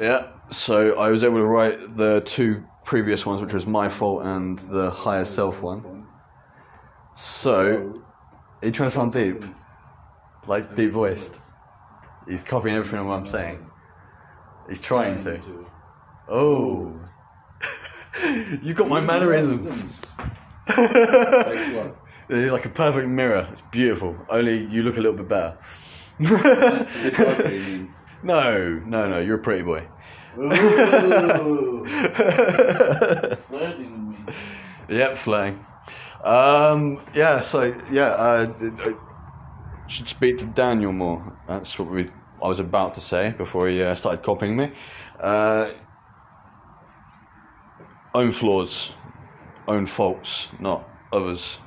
Yeah, so I was able to write the two previous ones, which was my fault and the higher self one. So, you trying to sound deep? Like deep voiced? He's copying everything I'm saying. He's trying to. Oh. you got my mannerisms. Like a perfect mirror. It's beautiful. Only you look a little bit better. The doctor, you mean? no, no, no. You're a pretty boy. Ooh. Flirting with me. Yep, flirting. Um, yeah, so yeah, uh, I should speak to Daniel more. That's what we. I was about to say before he uh, started copying me. Uh, own flaws, own faults, not others.